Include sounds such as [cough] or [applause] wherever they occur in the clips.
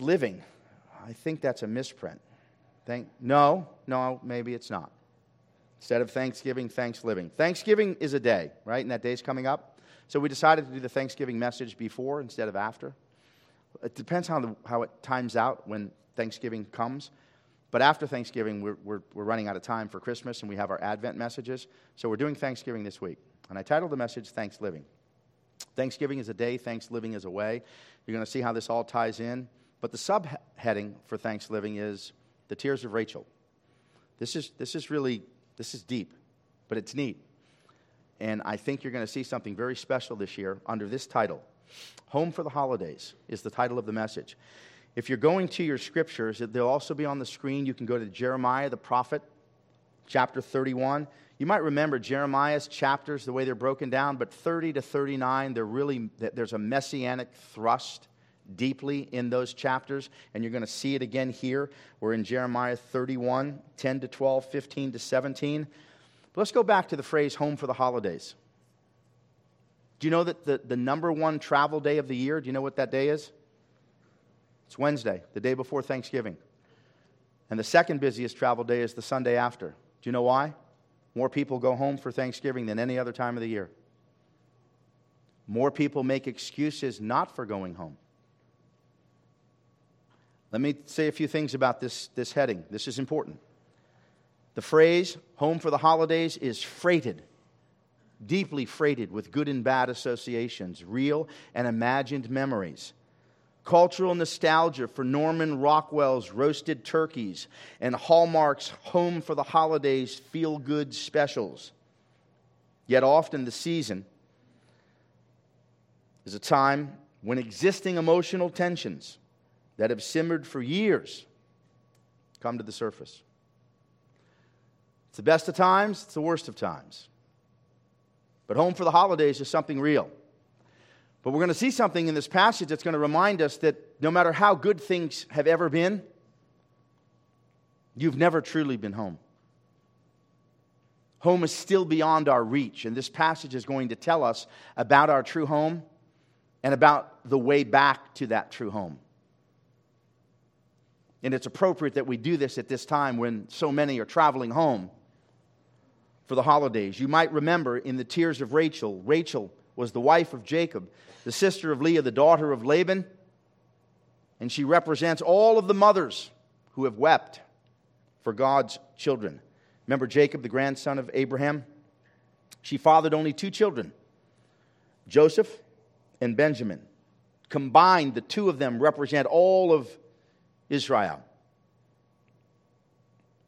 living. I think that's a misprint. Thank, no, no, maybe it's not. Instead of Thanksgiving, thanks living. Thanksgiving is a day, right? And that day's coming up. So we decided to do the Thanksgiving message before instead of after. It depends how, the, how it times out when Thanksgiving comes. But after Thanksgiving, we're, we're, we're running out of time for Christmas and we have our Advent messages. So we're doing Thanksgiving this week. And I titled the message Thanks Living. Thanksgiving is a day, thanks living is a way. You're going to see how this all ties in. But the subheading for Thanksgiving is the tears of Rachel. This is, this is really, this is deep, but it's neat. And I think you're going to see something very special this year under this title. Home for the Holidays is the title of the message. If you're going to your scriptures, they'll also be on the screen. You can go to Jeremiah the prophet, chapter 31. You might remember Jeremiah's chapters, the way they're broken down, but 30 to 39, they're really, there's a messianic thrust deeply in those chapters, and you're going to see it again here. We're in Jeremiah 31, 10 to 12, 15 to 17. But let's go back to the phrase home for the holidays. Do you know that the, the number one travel day of the year, do you know what that day is? It's Wednesday, the day before Thanksgiving. And the second busiest travel day is the Sunday after. Do you know why? More people go home for Thanksgiving than any other time of the year. More people make excuses not for going home. Let me say a few things about this, this heading. This is important. The phrase, home for the holidays, is freighted, deeply freighted with good and bad associations, real and imagined memories cultural nostalgia for Norman Rockwell's roasted turkeys, and Hallmark's Home for the Holidays feel good specials. Yet often the season is a time when existing emotional tensions that have simmered for years come to the surface. It's the best of times, it's the worst of times. But home for the holidays is something real. But we're going to see something in this passage that's going to remind us that no matter how good things have ever been, you've never truly been home. Home is still beyond our reach, and this passage is going to tell us about our true home and about the way back to that true home. And it's appropriate that we do this at this time when so many are traveling home for the holidays. You might remember in the tears of Rachel, Rachel was the wife of Jacob, the sister of Leah, the daughter of Laban. And she represents all of the mothers who have wept for God's children. Remember Jacob, the grandson of Abraham? She fathered only two children Joseph and Benjamin. Combined, the two of them represent all of Israel.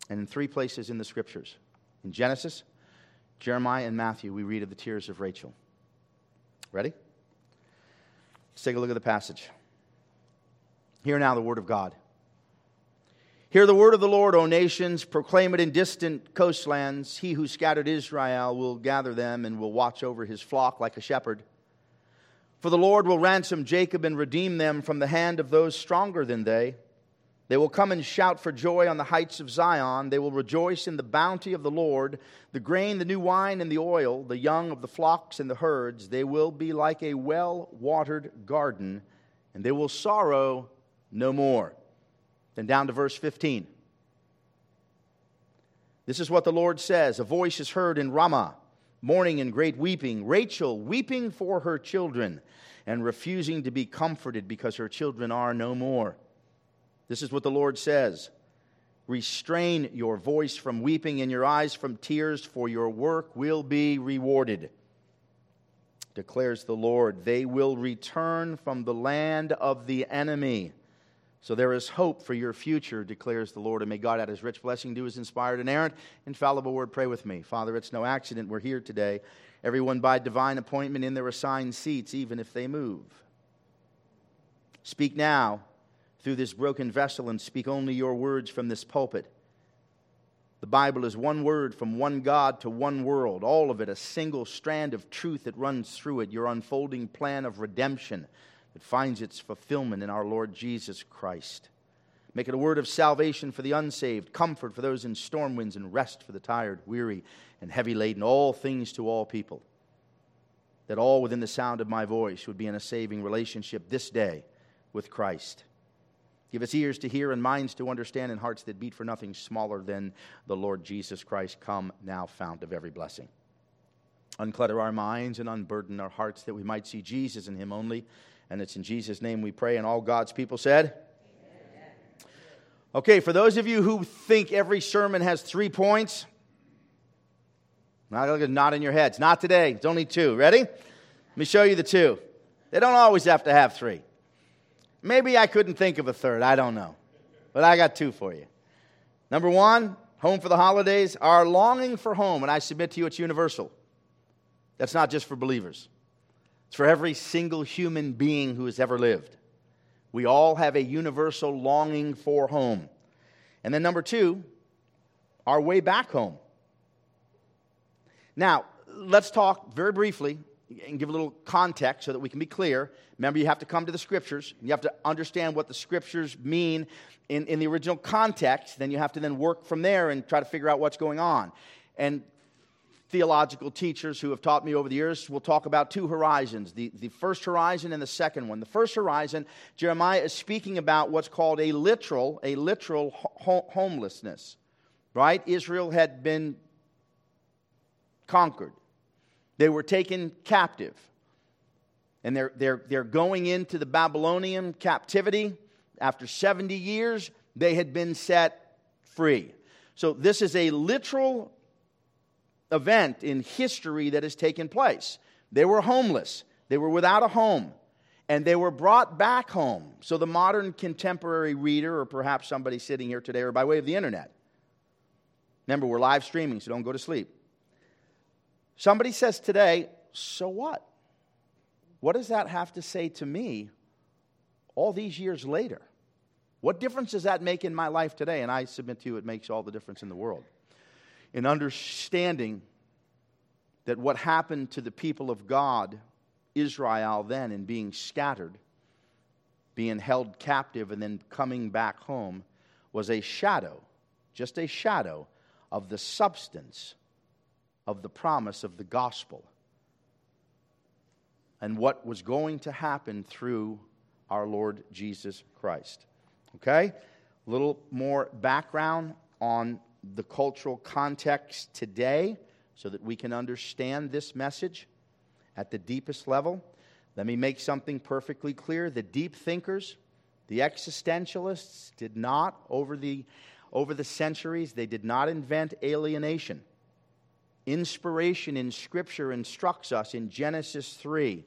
And in three places in the scriptures in Genesis, Jeremiah, and Matthew, we read of the tears of Rachel. Ready? Let's take a look at the passage. Hear now the word of God. Hear the word of the Lord, O nations. Proclaim it in distant coastlands. He who scattered Israel will gather them and will watch over his flock like a shepherd. For the Lord will ransom Jacob and redeem them from the hand of those stronger than they. They will come and shout for joy on the heights of Zion. They will rejoice in the bounty of the Lord, the grain, the new wine, and the oil, the young of the flocks and the herds. They will be like a well watered garden, and they will sorrow no more. Then down to verse 15. This is what the Lord says A voice is heard in Ramah, mourning and great weeping, Rachel weeping for her children, and refusing to be comforted because her children are no more. This is what the Lord says Restrain your voice from weeping and your eyes from tears, for your work will be rewarded. Declares the Lord. They will return from the land of the enemy. So there is hope for your future, declares the Lord. And may God add his rich blessing to his inspired, inerrant, infallible word. Pray with me. Father, it's no accident we're here today. Everyone by divine appointment in their assigned seats, even if they move. Speak now through this broken vessel and speak only your words from this pulpit. The Bible is one word from one God to one world, all of it a single strand of truth that runs through it, your unfolding plan of redemption that finds its fulfillment in our Lord Jesus Christ. Make it a word of salvation for the unsaved, comfort for those in storm winds, and rest for the tired, weary, and heavy laden, all things to all people. That all within the sound of my voice would be in a saving relationship this day with Christ. Give us ears to hear and minds to understand and hearts that beat for nothing smaller than the Lord Jesus Christ. Come now, fount of every blessing. Unclutter our minds and unburden our hearts that we might see Jesus and Him only. And it's in Jesus' name we pray. And all God's people said, Okay, for those of you who think every sermon has three points, not in your heads. Not today. It's only two. Ready? Let me show you the two. They don't always have to have three. Maybe I couldn't think of a third. I don't know. But I got two for you. Number one, home for the holidays. Our longing for home, and I submit to you it's universal. That's not just for believers, it's for every single human being who has ever lived. We all have a universal longing for home. And then number two, our way back home. Now, let's talk very briefly and give a little context so that we can be clear. Remember, you have to come to the scriptures. You have to understand what the scriptures mean in, in the original context. Then you have to then work from there and try to figure out what's going on. And theological teachers who have taught me over the years will talk about two horizons the, the first horizon and the second one. The first horizon, Jeremiah is speaking about what's called a literal, a literal ho- homelessness, right? Israel had been conquered, they were taken captive. And they're, they're, they're going into the Babylonian captivity. After 70 years, they had been set free. So, this is a literal event in history that has taken place. They were homeless, they were without a home, and they were brought back home. So the modern contemporary reader, or perhaps somebody sitting here today, or by way of the internet, remember, we're live streaming, so don't go to sleep. Somebody says today, so what? What does that have to say to me all these years later? What difference does that make in my life today? And I submit to you, it makes all the difference in the world in understanding that what happened to the people of God, Israel, then, in being scattered, being held captive, and then coming back home, was a shadow, just a shadow of the substance of the promise of the gospel and what was going to happen through our Lord Jesus Christ. Okay? A little more background on the cultural context today so that we can understand this message at the deepest level. Let me make something perfectly clear. The deep thinkers, the existentialists, did not, over the, over the centuries, they did not invent alienation. Inspiration in Scripture instructs us in Genesis 3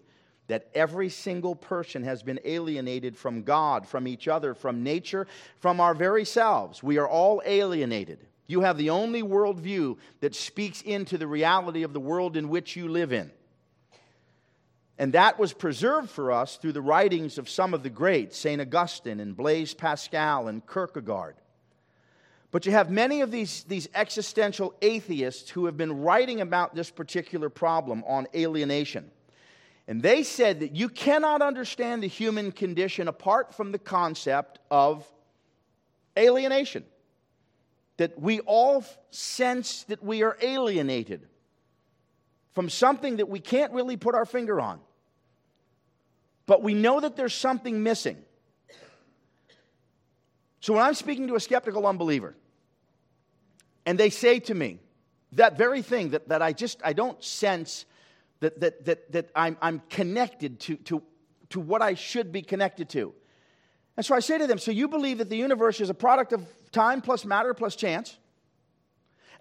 that every single person has been alienated from God, from each other, from nature, from our very selves. We are all alienated. You have the only worldview that speaks into the reality of the world in which you live in. And that was preserved for us through the writings of some of the greats, St. Augustine and Blaise Pascal and Kierkegaard. But you have many of these, these existential atheists who have been writing about this particular problem on alienation. And they said that you cannot understand the human condition apart from the concept of alienation that we all sense that we are alienated from something that we can't really put our finger on. But we know that there's something missing. So when I'm speaking to a skeptical unbeliever, and they say to me that very thing that, that I just I don't sense that, that, that, that I'm, I'm connected to, to, to what I should be connected to. And so I say to them, So you believe that the universe is a product of time plus matter plus chance?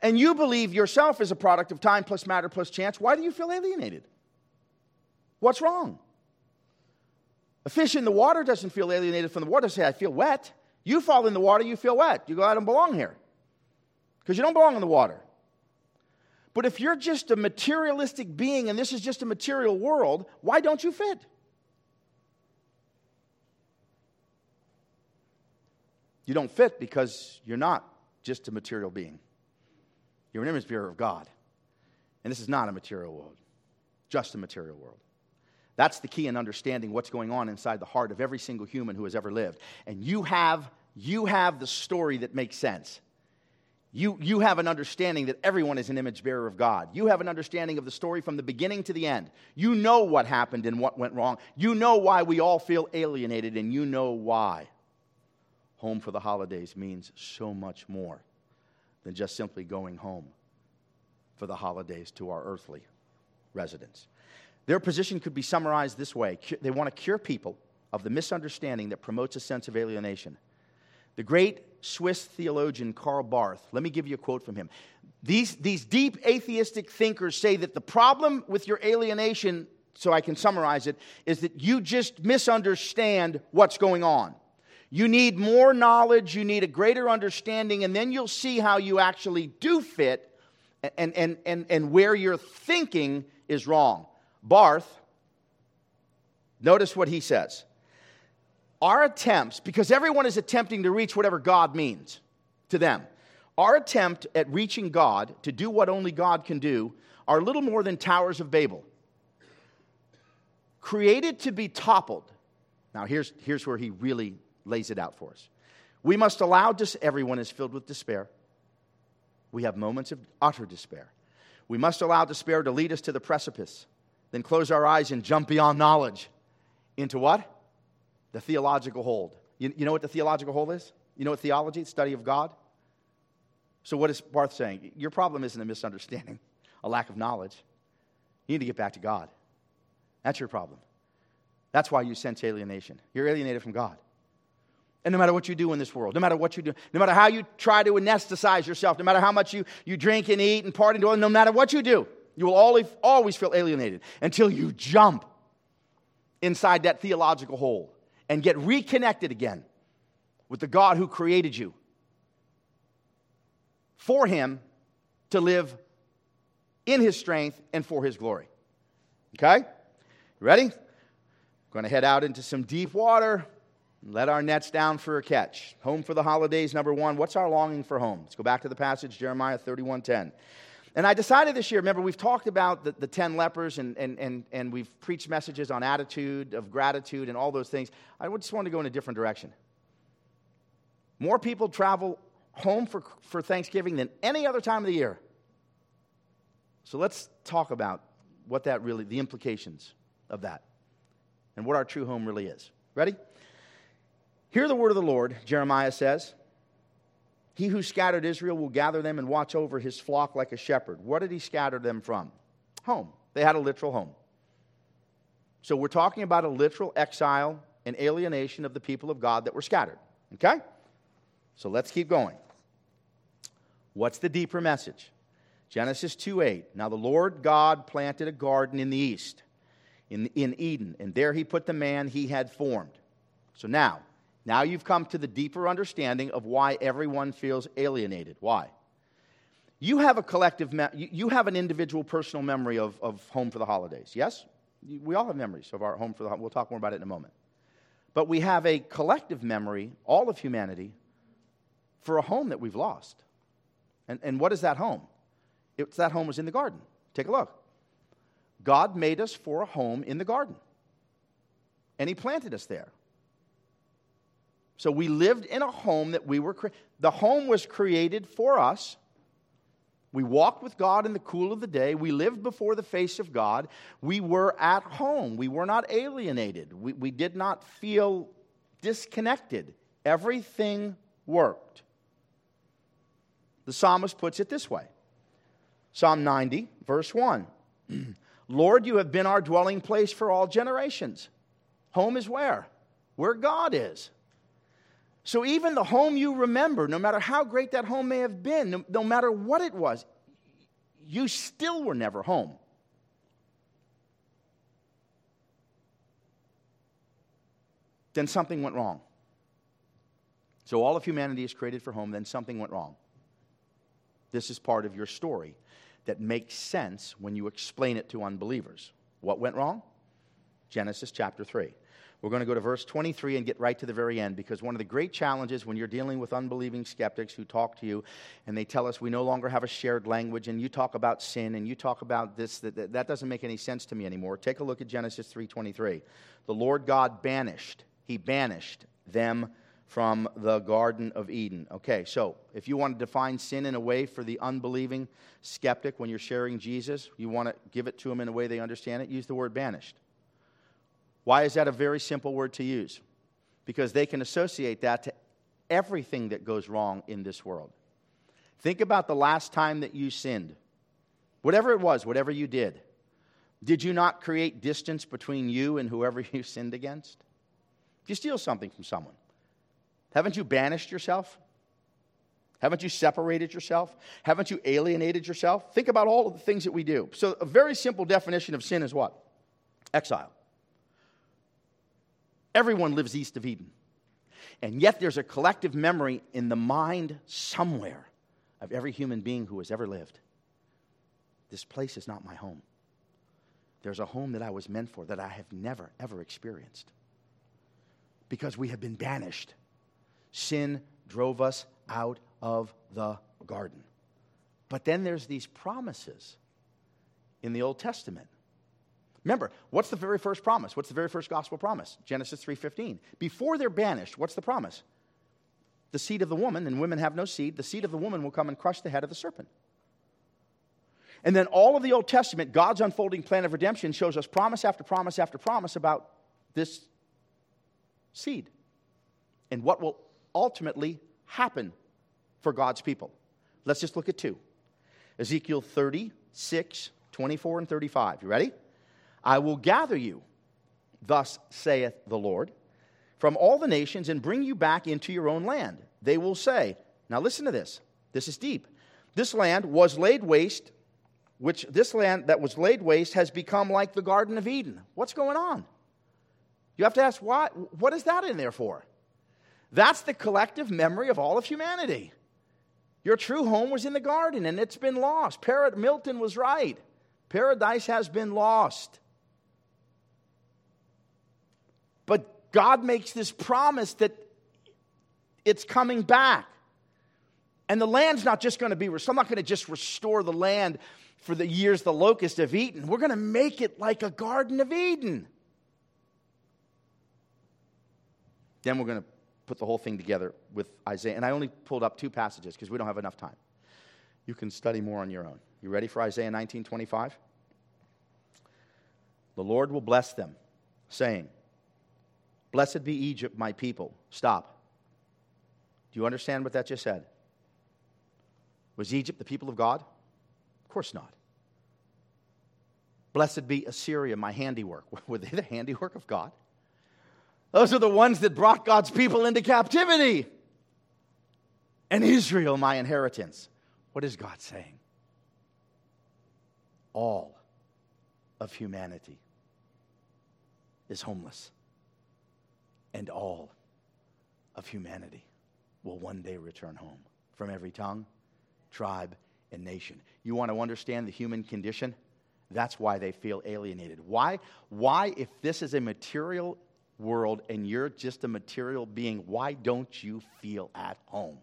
And you believe yourself is a product of time plus matter plus chance? Why do you feel alienated? What's wrong? A fish in the water doesn't feel alienated from the water. Say, I feel wet. You fall in the water, you feel wet. You go, I don't belong here. Because you don't belong in the water. But if you're just a materialistic being and this is just a material world, why don't you fit? You don't fit because you're not just a material being. You're an image bearer of God. And this is not a material world, just a material world. That's the key in understanding what's going on inside the heart of every single human who has ever lived. And you have, you have the story that makes sense. You, you have an understanding that everyone is an image bearer of God. You have an understanding of the story from the beginning to the end. You know what happened and what went wrong. You know why we all feel alienated, and you know why. home for the holidays means so much more than just simply going home for the holidays to our earthly residence. Their position could be summarized this way they want to cure people of the misunderstanding that promotes a sense of alienation. The great Swiss theologian Karl Barth, let me give you a quote from him. These, these deep atheistic thinkers say that the problem with your alienation, so I can summarize it, is that you just misunderstand what's going on. You need more knowledge, you need a greater understanding, and then you'll see how you actually do fit and, and, and, and where your thinking is wrong. Barth, notice what he says. Our attempts, because everyone is attempting to reach whatever God means to them, our attempt at reaching God to do what only God can do are little more than towers of Babel. Created to be toppled. Now, here's, here's where he really lays it out for us. We must allow, dis- everyone is filled with despair. We have moments of utter despair. We must allow despair to lead us to the precipice, then close our eyes and jump beyond knowledge into what? The theological hold. You, you know what the theological hold is? You know what theology, study of God? So, what is Barth saying? Your problem isn't a misunderstanding, a lack of knowledge. You need to get back to God. That's your problem. That's why you sense alienation. You're alienated from God. And no matter what you do in this world, no matter what you do, no matter how you try to anesthetize yourself, no matter how much you, you drink and eat and party, no matter what you do, you will always, always feel alienated until you jump inside that theological hole and get reconnected again with the God who created you for Him to live in His strength and for His glory. Okay? ready? Going to head out into some deep water. Let our nets down for a catch. Home for the holidays, number one. What's our longing for home? Let's go back to the passage, Jeremiah 31:10. And I decided this year, remember, we've talked about the, the 10 lepers and, and, and, and we've preached messages on attitude, of gratitude, and all those things. I just wanted to go in a different direction. More people travel home for, for Thanksgiving than any other time of the year. So let's talk about what that really, the implications of that, and what our true home really is. Ready? Hear the word of the Lord, Jeremiah says. He who scattered Israel will gather them and watch over his flock like a shepherd. What did he scatter them from? Home. They had a literal home. So we're talking about a literal exile and alienation of the people of God that were scattered. Okay? So let's keep going. What's the deeper message? Genesis 2 8. Now the Lord God planted a garden in the east, in, in Eden, and there he put the man he had formed. So now, now you've come to the deeper understanding of why everyone feels alienated. Why? You have a collective, me- you have an individual personal memory of, of home for the holidays, yes? We all have memories of our home for the holidays. We'll talk more about it in a moment. But we have a collective memory, all of humanity, for a home that we've lost. And, and what is that home? It's that home was in the garden. Take a look. God made us for a home in the garden, and He planted us there. So we lived in a home that we were, cre- the home was created for us. We walked with God in the cool of the day. We lived before the face of God. We were at home. We were not alienated. We, we did not feel disconnected. Everything worked. The psalmist puts it this way Psalm 90, verse 1 [clears throat] Lord, you have been our dwelling place for all generations. Home is where? Where God is. So even the home you remember, no matter how great that home may have been, no, no matter what it was, you still were never home. Then something went wrong. So all of humanity is created for home, then something went wrong. This is part of your story that makes sense when you explain it to unbelievers. What went wrong? Genesis chapter 3. We're going to go to verse 23 and get right to the very end because one of the great challenges when you're dealing with unbelieving skeptics who talk to you and they tell us we no longer have a shared language and you talk about sin and you talk about this that, that, that doesn't make any sense to me anymore. Take a look at Genesis 3:23. The Lord God banished, he banished them from the Garden of Eden. Okay, so if you want to define sin in a way for the unbelieving skeptic when you're sharing Jesus, you want to give it to them in a way they understand it, use the word banished. Why is that a very simple word to use? Because they can associate that to everything that goes wrong in this world. Think about the last time that you sinned. Whatever it was, whatever you did. Did you not create distance between you and whoever [laughs] you sinned against? If you steal something from someone, haven't you banished yourself? Haven't you separated yourself? Haven't you alienated yourself? Think about all of the things that we do. So, a very simple definition of sin is what? Exile. Everyone lives east of Eden. And yet, there's a collective memory in the mind somewhere of every human being who has ever lived. This place is not my home. There's a home that I was meant for that I have never, ever experienced. Because we have been banished. Sin drove us out of the garden. But then there's these promises in the Old Testament. Remember, what's the very first promise? What's the very first gospel promise? Genesis 3:15. Before they're banished, what's the promise? The seed of the woman, and women have no seed, the seed of the woman will come and crush the head of the serpent. And then all of the Old Testament, God's unfolding plan of redemption shows us promise after promise after promise about this seed and what will ultimately happen for God's people. Let's just look at two Ezekiel 36, 24, and 35. You ready? I will gather you, thus saith the Lord, from all the nations and bring you back into your own land. They will say, Now listen to this. This is deep. This land was laid waste, which this land that was laid waste has become like the Garden of Eden. What's going on? You have to ask, why, what is that in there for? That's the collective memory of all of humanity. Your true home was in the garden and it's been lost. Parrot Milton was right. Paradise has been lost. But God makes this promise that it's coming back. And the land's not just going to be restored. I'm not going to just restore the land for the years the locusts have eaten. We're going to make it like a Garden of Eden. Then we're going to put the whole thing together with Isaiah. And I only pulled up two passages because we don't have enough time. You can study more on your own. You ready for Isaiah 19:25? The Lord will bless them, saying, Blessed be Egypt, my people. Stop. Do you understand what that just said? Was Egypt the people of God? Of course not. Blessed be Assyria, my handiwork. [laughs] Were they the handiwork of God? Those are the ones that brought God's people into captivity. And Israel, my inheritance. What is God saying? All of humanity is homeless. And all of humanity will one day return home from every tongue, tribe, and nation. You want to understand the human condition? That's why they feel alienated. Why? Why, if this is a material world and you're just a material being, why don't you feel at home?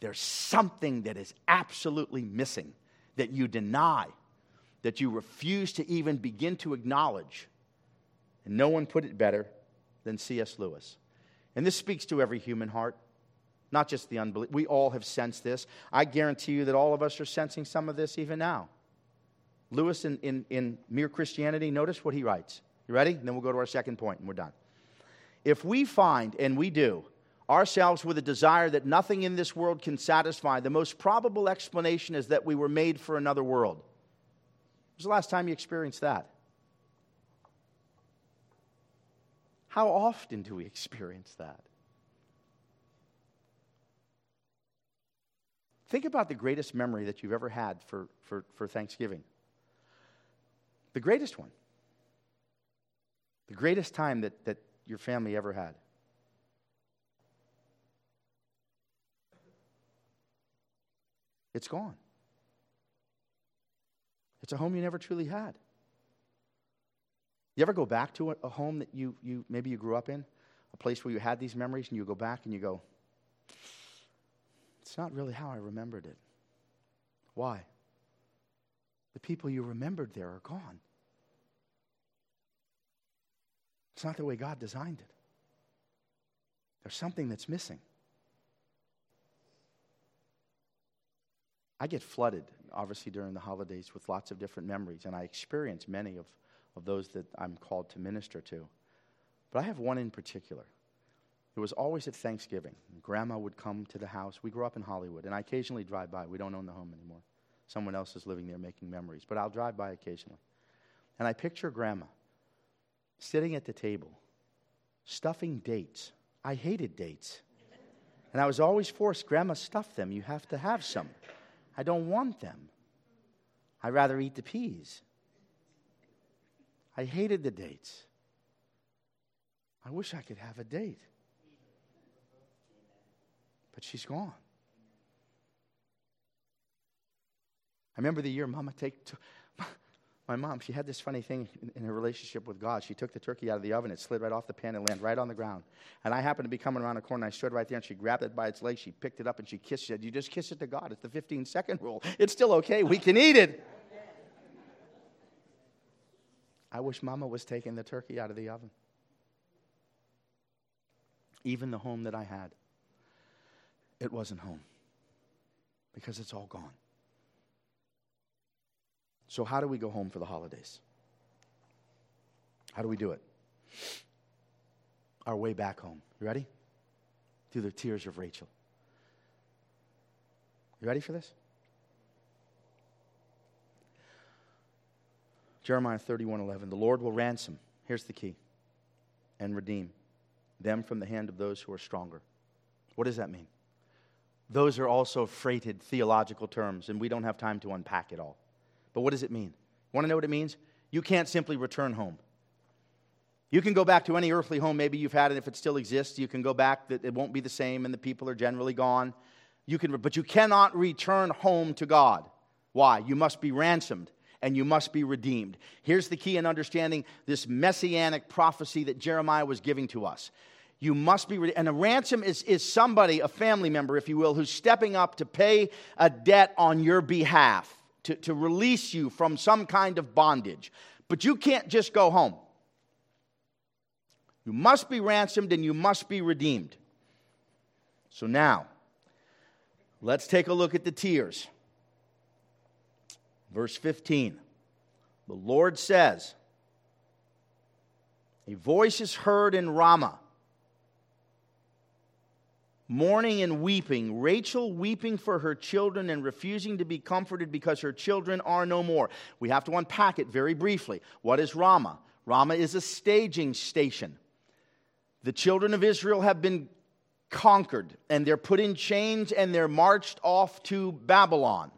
There's something that is absolutely missing that you deny, that you refuse to even begin to acknowledge. And no one put it better than C.S. Lewis. And this speaks to every human heart, not just the unbelief. We all have sensed this. I guarantee you that all of us are sensing some of this even now. Lewis, in, in, in Mere Christianity, notice what he writes. You ready? And then we'll go to our second point and we're done. If we find, and we do, ourselves with a desire that nothing in this world can satisfy, the most probable explanation is that we were made for another world. When was the last time you experienced that? How often do we experience that? Think about the greatest memory that you've ever had for, for, for Thanksgiving. The greatest one. The greatest time that, that your family ever had. It's gone. It's a home you never truly had. You ever go back to a, home that you, you maybe you grew up in, a place where you had these memories, and you go back and you go, it's not really how I remembered it. Why? The people you remembered there are gone. It's not the way God designed it. There's something that's missing. I get flooded, obviously, during the holidays with lots of different memories, and I experience many of, of those that I'm called to minister to. But I have one in particular. It was always at Thanksgiving. Grandma would come to the house. We grew up in Hollywood, and I occasionally drive by. We don't own the home anymore. Someone else is living there making memories, but I'll drive by occasionally. And I picture Grandma sitting at the table, stuffing dates. I hated dates. And I was always forced, Grandma, stuff them. You have to have some. I don't want them. I'd rather eat the peas. I hated the dates. I wish I could have a date. But she's gone. I remember the year Mama take to, [laughs] my mom, she had this funny thing in, in, her relationship with God. She took the turkey out of the oven, it slid right off the pan and landed right on the ground. And I happened to be coming around the corner, I stood right there, and she grabbed it by its leg, she picked it up, and she kissed it. She said, You just kiss it to God. It's the 15 second rule. It's still okay. We can eat it. I wish Mama was taking the turkey out of the oven. Even the home that I had, it wasn't home because it's all gone. So, how do we go home for the holidays? How do we do it? Our way back home. You ready? Through the tears of Rachel. You ready for this? Jeremiah 31 11. The Lord will ransom, here's the key, and redeem them from the hand of those who are stronger. What does that mean? Those are also freighted theological terms, and we don't have time to unpack it all. But what does it mean? Want to know what it means? You can't simply return home. You can go back to any earthly home maybe you've had it if it still exists. You can go back, that it won't be the same and the people are generally gone. You can, but you cannot return home to God. Why? You must be ransomed and you must be redeemed. Here's the key in understanding this messianic prophecy that Jeremiah was giving to us. You must be, and a ransom is, is somebody, a family member, if you will, who's stepping up to pay a debt on your behalf, to, to release you from some kind of bondage. But you can't just go home. You must be ransomed and you must be redeemed. So now, let's take a look at the tears. Verse 15 The Lord says, A voice is heard in Ramah, mourning and weeping, Rachel weeping for her children and refusing to be comforted because her children are no more. We have to unpack it very briefly. What is Ramah? Ramah is a staging station. The children of Israel have been conquered and they're put in chains and they're marched off to Babylon.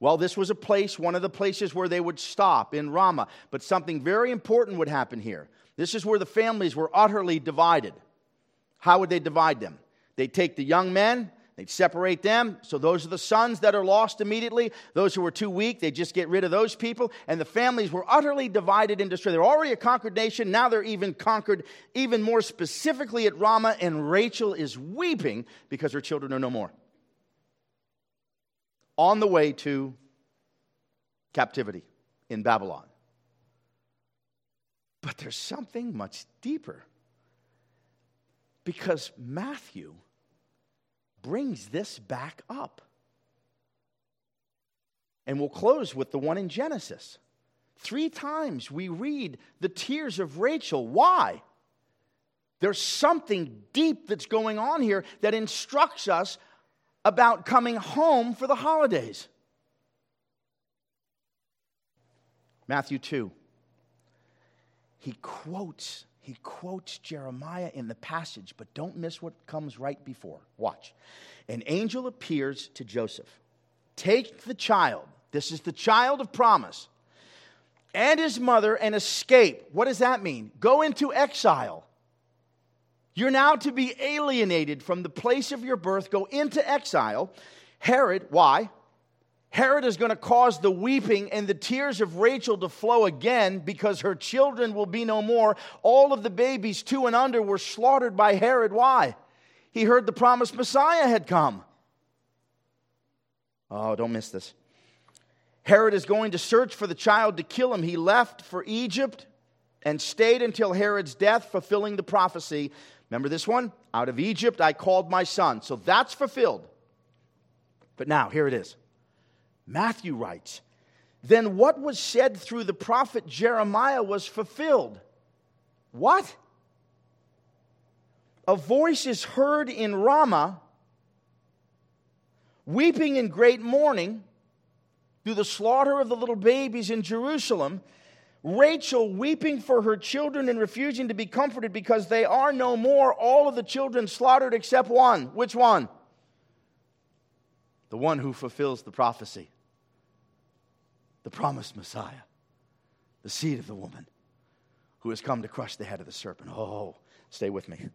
Well, this was a place, one of the places where they would stop in Ramah. But something very important would happen here. This is where the families were utterly divided. How would they divide them? They'd take the young men, they'd separate them. So those are the sons that are lost immediately. Those who were too weak, they'd just get rid of those people. And the families were utterly divided and destroyed. They're already a conquered nation. Now they're even conquered, even more specifically at Ramah. And Rachel is weeping because her children are no more on the way to captivity in Babylon. But there's something much deeper because Matthew brings this back up. And we'll close with the one in Genesis. Three times we read the tears of Rachel. Why? There's something deep that's going on here that instructs us about coming home for the holidays. Matthew 2. He quotes he quotes Jeremiah in the passage, but don't miss what comes right before. Watch. An angel appears to Joseph. Take the child. This is the child of promise. And his mother and escape. What does that mean? Go into exile. You're now to be alienated from the place of your birth, go into exile. Herod, why? Herod is going to cause the weeping and the tears of Rachel to flow again because her children will be no more. All of the babies two and under were slaughtered by Herod. Why? He heard the promised Messiah had come. Oh, don't miss this. Herod is going to search for the child to kill him. He left for Egypt and stayed until Herod's death, fulfilling the prophecy Remember this one? Out of Egypt I called my son. So that's fulfilled. But now, here it is. Matthew writes, Then what was said through the prophet Jeremiah was fulfilled. What? a voice is heard in Ramah, weeping in great mourning through the slaughter of the little babies in Jerusalem. Rachel weeping for her children and refusing to be comforted because they are no more, all of the children slaughtered except one. Which one? The one who fulfills the prophecy, the promised Messiah, the seed of the woman who has come to crush the head of the serpent. Oh, stay with me.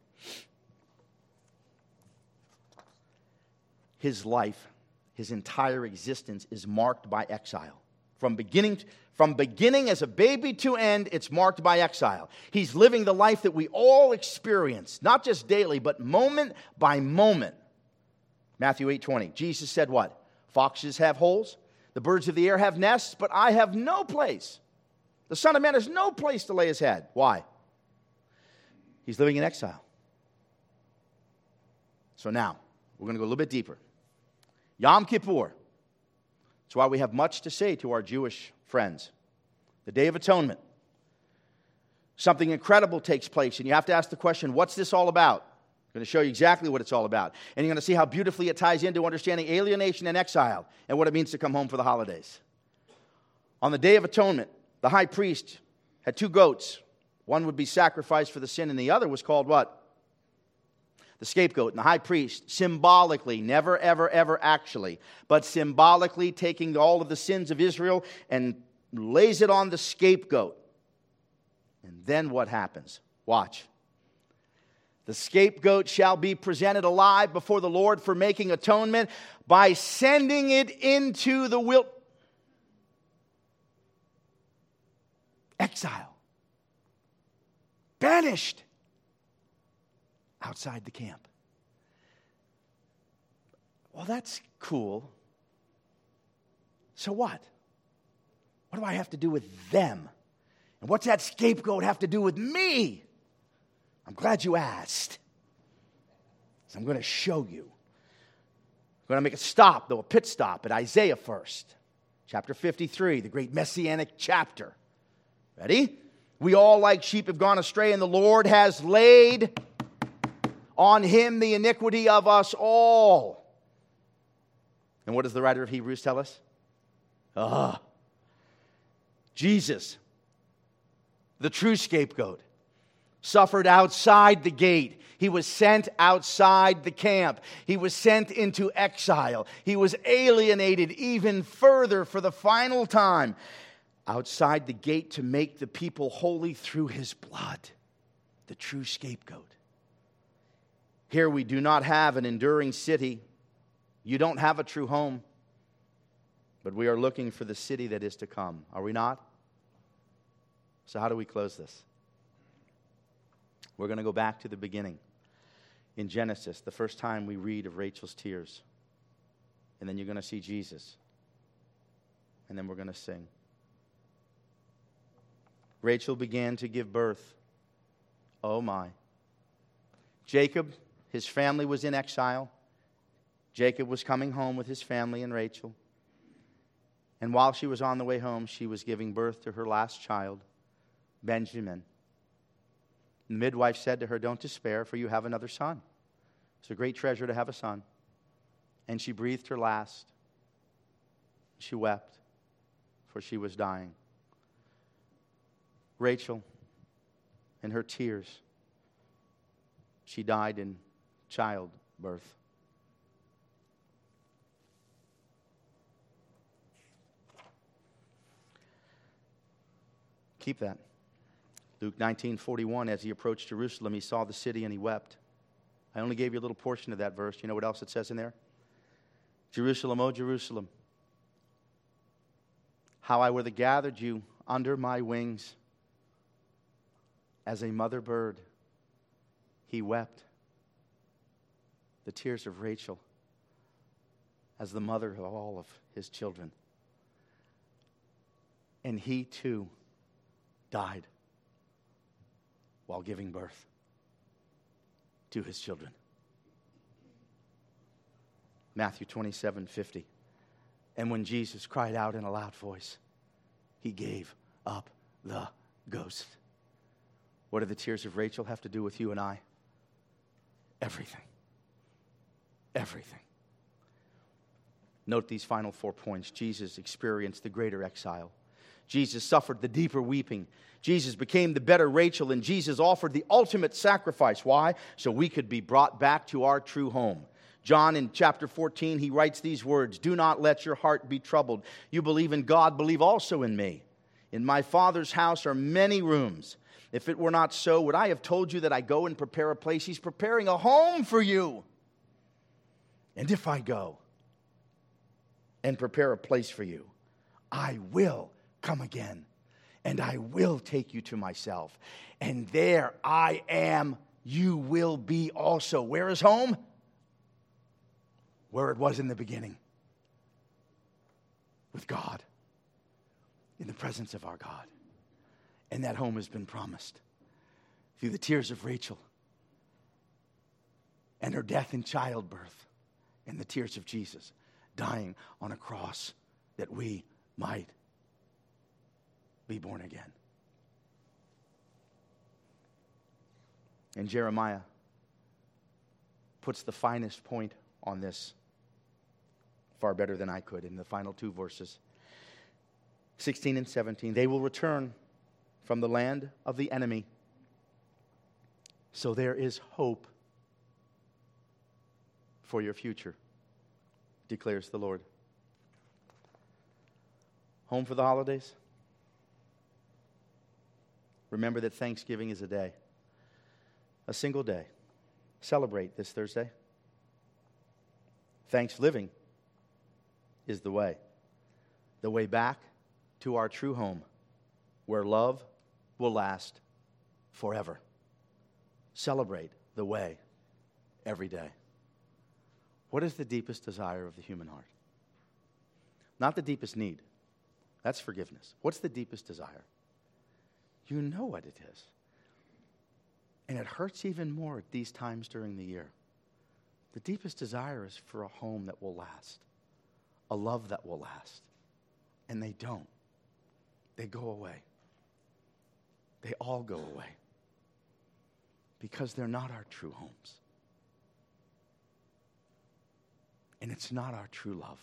His life, his entire existence is marked by exile. From beginning, from beginning as a baby to end, it's marked by exile. He's living the life that we all experience, not just daily, but moment by moment. Matthew 8:20. Jesus said, What? Foxes have holes, the birds of the air have nests, but I have no place. The Son of Man has no place to lay his head. Why? He's living in exile. So now, we're going to go a little bit deeper. Yom Kippur. That's why we have much to say to our Jewish friends. The Day of Atonement. Something incredible takes place, and you have to ask the question what's this all about? I'm going to show you exactly what it's all about. And you're going to see how beautifully it ties into understanding alienation and exile and what it means to come home for the holidays. On the Day of Atonement, the high priest had two goats. One would be sacrificed for the sin, and the other was called what? The scapegoat and the high priest, symbolically, never, ever, ever actually, but symbolically taking all of the sins of Israel and lays it on the scapegoat. And then what happens? Watch. The scapegoat shall be presented alive before the Lord for making atonement by sending it into the will. Exile. Banished outside the camp. Well, that's cool. So what? What do I have to do with them? And what's that scapegoat have to do with me? I'm glad you asked. So I'm going to show you. I'm going to make a stop, though, a pit stop at Isaiah first. Chapter 53, the great messianic chapter. Ready? We all, like sheep, have gone astray, and the Lord has laid on him the iniquity of us all. And what does the writer of Hebrews tell us? Ah, Jesus, the true scapegoat, suffered outside the gate. He was sent outside the camp. He was sent into exile. He was alienated even further for the final time outside the gate to make the people holy through his blood, the true scapegoat. Here we do not have an enduring city. You don't have a true home. But we are looking for the city that is to come, are we not? So, how do we close this? We're going to go back to the beginning in Genesis, the first time we read of Rachel's tears. And then you're going to see Jesus. And then we're going to sing. Rachel began to give birth. Oh my. Jacob his family was in exile. Jacob was coming home with his family and Rachel. And while she was on the way home, she was giving birth to her last child, Benjamin. The midwife said to her, Don't despair, for you have another son. It's a great treasure to have a son. And she breathed her last. She wept, for she was dying. Rachel, in her tears, she died in childbirth. Keep that. Luke 19 41, as he approached Jerusalem, he saw the city and he wept. I only gave you a little portion of that verse. You know what else it says in there? Jerusalem, O Jerusalem, how I would have gathered you under my wings as a mother bird. He wept the tears of Rachel as the mother of all of his children. And he too died while giving birth to his children. Matthew 27 50. And when Jesus cried out in a loud voice, he gave up the ghost. What do the tears of Rachel have to do with you and I? everything. Everything. Note these final four points. Jesus experienced the greater exile. Jesus suffered the deeper weeping. Jesus became the better Rachel, and Jesus offered the ultimate sacrifice. Why? So we could be brought back to our true home. John in chapter 14, he writes these words Do not let your heart be troubled. You believe in God, believe also in me. In my Father's house are many rooms. If it were not so, would I have told you that I go and prepare a place? He's preparing a home for you. And if I go and prepare a place for you, I will come again and I will take you to myself. And there I am, you will be also. Where is home? Where it was in the beginning with God, in the presence of our God. And that home has been promised through the tears of Rachel and her death in childbirth and the tears of Jesus dying on a cross that we might be born again. And Jeremiah puts the finest point on this far better than I could in the final two verses 16 and 17. They will return from the land of the enemy. So there is hope for your future, declares the Lord. Home for the holidays? Remember that Thanksgiving is a day, a single day. Celebrate this Thursday. Thanks living is the way, the way back to our true home where love will last forever. Celebrate the way every day. What is the deepest desire of the human heart? Not the deepest need. That's forgiveness. What's the deepest desire? You know what it is. And it hurts even more at these times during the year. The deepest desire is for a home that will last, a love that will last. And they don't, they go away. They all go away because they're not our true homes. And it's not our true love.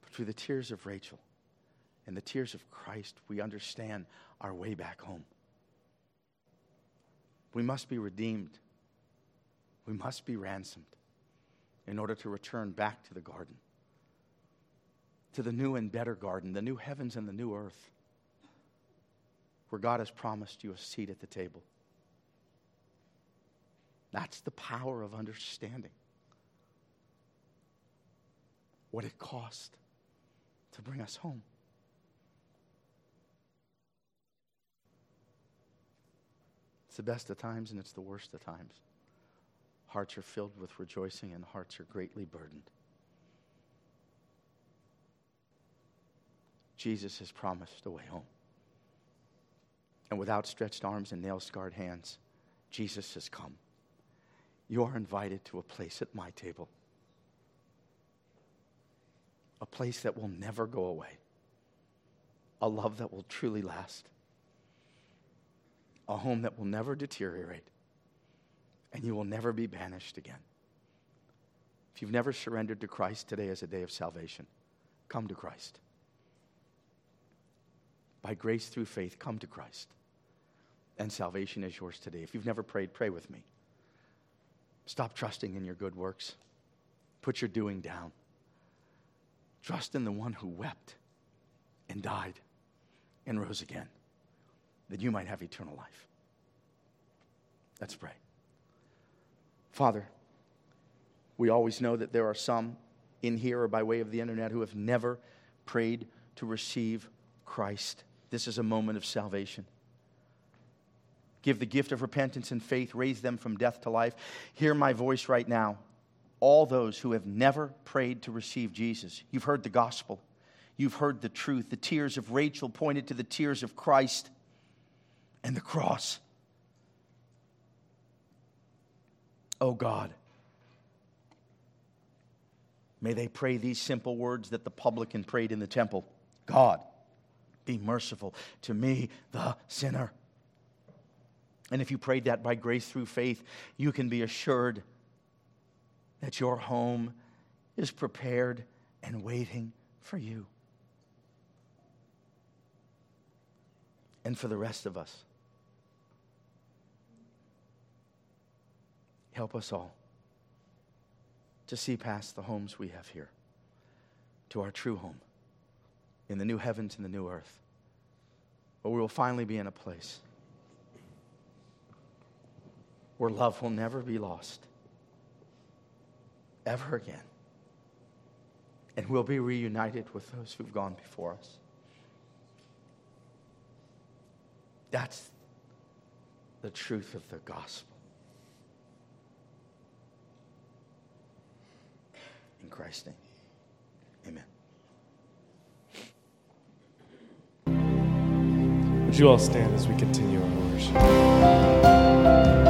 But through the tears of Rachel, and the tears of Christ, we understand our way back home. We must be redeemed. We must be ransomed in order to return back to the garden, to the new and better garden, the new heavens and the new earth, where God has promised you a seat at the table. That's the power of understanding what it cost to bring us home. It's the best of times and it's the worst of times. Hearts are filled with rejoicing and hearts are greatly burdened. Jesus has promised a way home. And with outstretched arms and nail scarred hands, Jesus has come. You are invited to a place at my table, a place that will never go away, a love that will truly last a home that will never deteriorate, and you will never be banished again. If you've never surrendered to Christ, today is a day of salvation. Come to Christ. By grace through faith, come to Christ. And salvation is yours today. If you've never prayed, pray with me. Stop trusting in your good works. Put your doing down. Trust in the one who wept and died and rose again that you might have eternal life. Let's pray. Father, we always know that there are some in here or by way of the internet who have never prayed to receive Christ. This is a moment of salvation. Give the gift of repentance and faith, raise them from death to life. Hear my voice right now. All those who have never prayed to receive Jesus, you've heard the gospel, you've heard the truth. The tears of Rachel pointed to the tears of Christ and the cross. Oh God, may they pray these simple words that the publican prayed in the temple God, be merciful to me, the sinner. And if you prayed that by grace through faith, you can be assured that your home is prepared and waiting for you. And for the rest of us. Help us all to see past the homes we have here to our true home in the new heavens and the new earth, where we will finally be in a place where love will never be lost ever again. And we'll be reunited with those who've gone before us. That's the truth of the gospel. In Christ's name, amen. Would you all stand as we continue our worship?